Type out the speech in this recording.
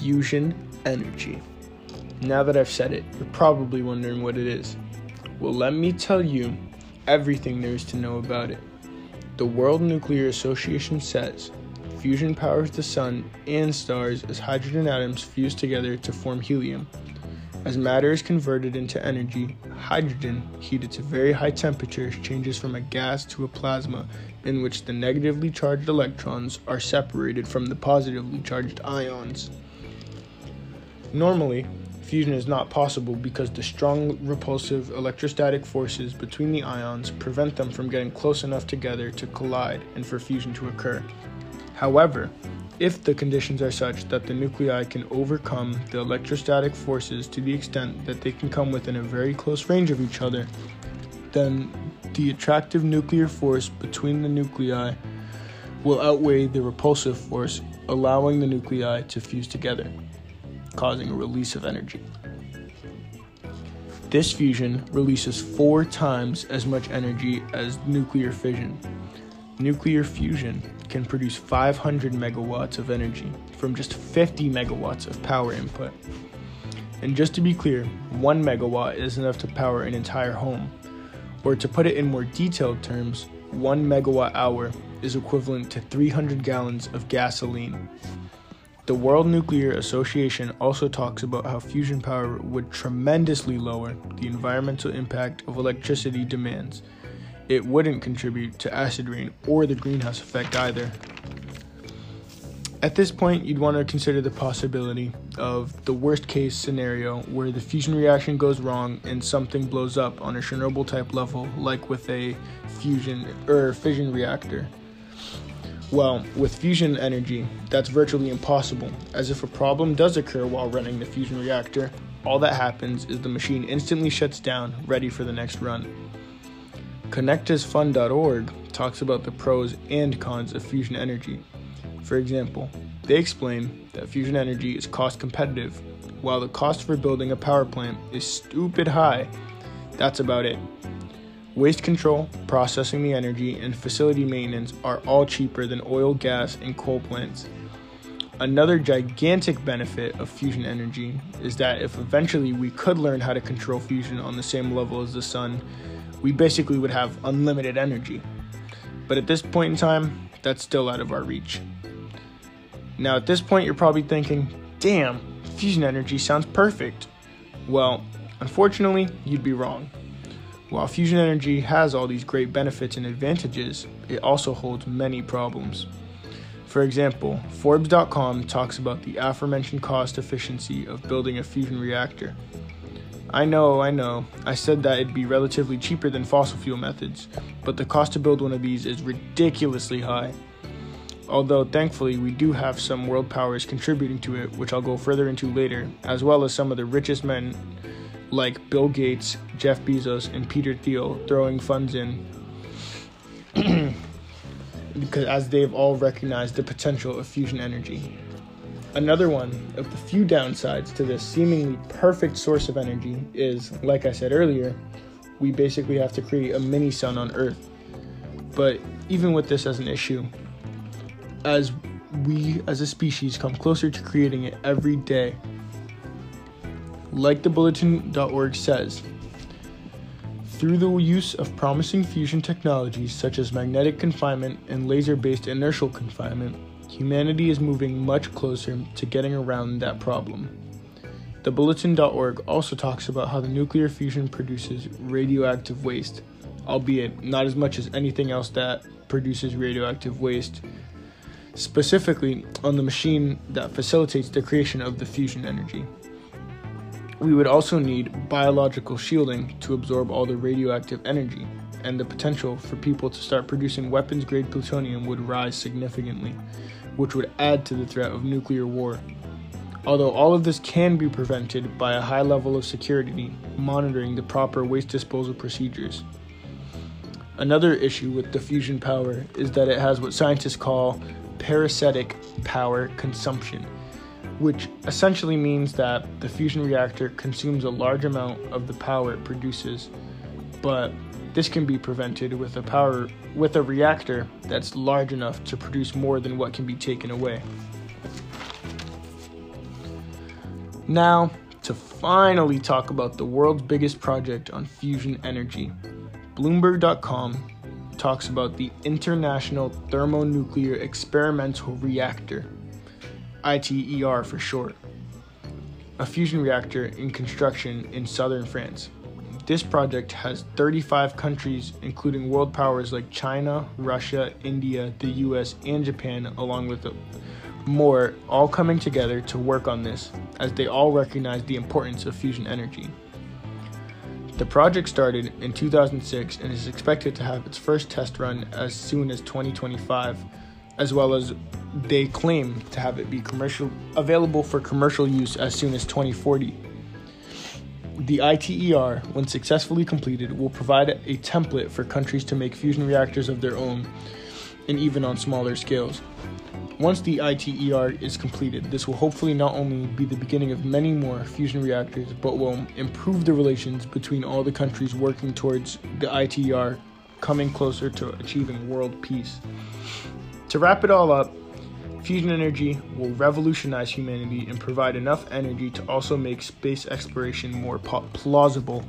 fusion energy. Now that I've said it, you're probably wondering what it is. Well, let me tell you everything there is to know about it. The World Nuclear Association says fusion powers the sun and stars as hydrogen atoms fuse together to form helium. As matter is converted into energy, hydrogen, heated to very high temperatures, changes from a gas to a plasma in which the negatively charged electrons are separated from the positively charged ions. Normally, fusion is not possible because the strong repulsive electrostatic forces between the ions prevent them from getting close enough together to collide and for fusion to occur. However, if the conditions are such that the nuclei can overcome the electrostatic forces to the extent that they can come within a very close range of each other, then the attractive nuclear force between the nuclei will outweigh the repulsive force, allowing the nuclei to fuse together, causing a release of energy. This fusion releases four times as much energy as nuclear fission. Nuclear fusion can produce 500 megawatts of energy from just 50 megawatts of power input. And just to be clear, 1 megawatt is enough to power an entire home. Or to put it in more detailed terms, 1 megawatt hour is equivalent to 300 gallons of gasoline. The World Nuclear Association also talks about how fusion power would tremendously lower the environmental impact of electricity demands. It wouldn't contribute to acid rain or the greenhouse effect either. At this point, you'd want to consider the possibility of the worst case scenario where the fusion reaction goes wrong and something blows up on a Chernobyl type level, like with a fusion or fission reactor. Well, with fusion energy, that's virtually impossible, as if a problem does occur while running the fusion reactor, all that happens is the machine instantly shuts down, ready for the next run. ConnectusFund.org talks about the pros and cons of fusion energy for example, they explain that fusion energy is cost competitive, while the cost for building a power plant is stupid high. That's about it. Waste control, processing the energy, and facility maintenance are all cheaper than oil, gas, and coal plants. Another gigantic benefit of fusion energy is that if eventually we could learn how to control fusion on the same level as the sun, we basically would have unlimited energy. But at this point in time, that's still out of our reach. Now, at this point, you're probably thinking, damn, fusion energy sounds perfect. Well, unfortunately, you'd be wrong. While fusion energy has all these great benefits and advantages, it also holds many problems. For example, Forbes.com talks about the aforementioned cost efficiency of building a fusion reactor. I know, I know, I said that it'd be relatively cheaper than fossil fuel methods, but the cost to build one of these is ridiculously high although thankfully we do have some world powers contributing to it, which I'll go further into later, as well as some of the richest men like Bill Gates, Jeff Bezos, and Peter Thiel throwing funds in because as they've all recognized the potential of fusion energy. Another one of the few downsides to this seemingly perfect source of energy is, like I said earlier, we basically have to create a mini sun on Earth. But even with this as an issue, as we as a species come closer to creating it every day. Like the bulletin.org says, through the use of promising fusion technologies such as magnetic confinement and laser based inertial confinement, humanity is moving much closer to getting around that problem. The bulletin.org also talks about how the nuclear fusion produces radioactive waste, albeit not as much as anything else that produces radioactive waste, specifically on the machine that facilitates the creation of the fusion energy. We would also need biological shielding to absorb all the radioactive energy, and the potential for people to start producing weapons grade plutonium would rise significantly, which would add to the threat of nuclear war. Although all of this can be prevented by a high level of security monitoring the proper waste disposal procedures. Another issue with the fusion power is that it has what scientists call parasitic power consumption, which essentially means that the fusion reactor consumes a large amount of the power it produces, but this can be prevented with a power with a reactor that's large enough to produce more than what can be taken away. Now, to finally talk about the world's biggest project on fusion energy, Bloomberg.com talks about the International Thermonuclear Experimental Reactor, ITER for short, a fusion reactor in construction in southern France. This project has 35 countries, including world powers like China, Russia, India, the US, and Japan, along with more, all coming together to work on this, as they all recognize the importance of fusion energy. The project started in 2006 and is expected to have its first test run as soon as 2025, as well as they claim to have it be commercial available for commercial use as soon as 2040. The ITER, when successfully completed, will provide a template for countries to make fusion reactors of their own and even on smaller scales. Once the ITER is completed, this will hopefully not only be the beginning of many more fusion reactors, but will improve the relations between all the countries working towards the ITER coming closer to achieving world peace. To wrap it all up, fusion energy will revolutionize humanity and provide enough energy to also make space exploration more plausible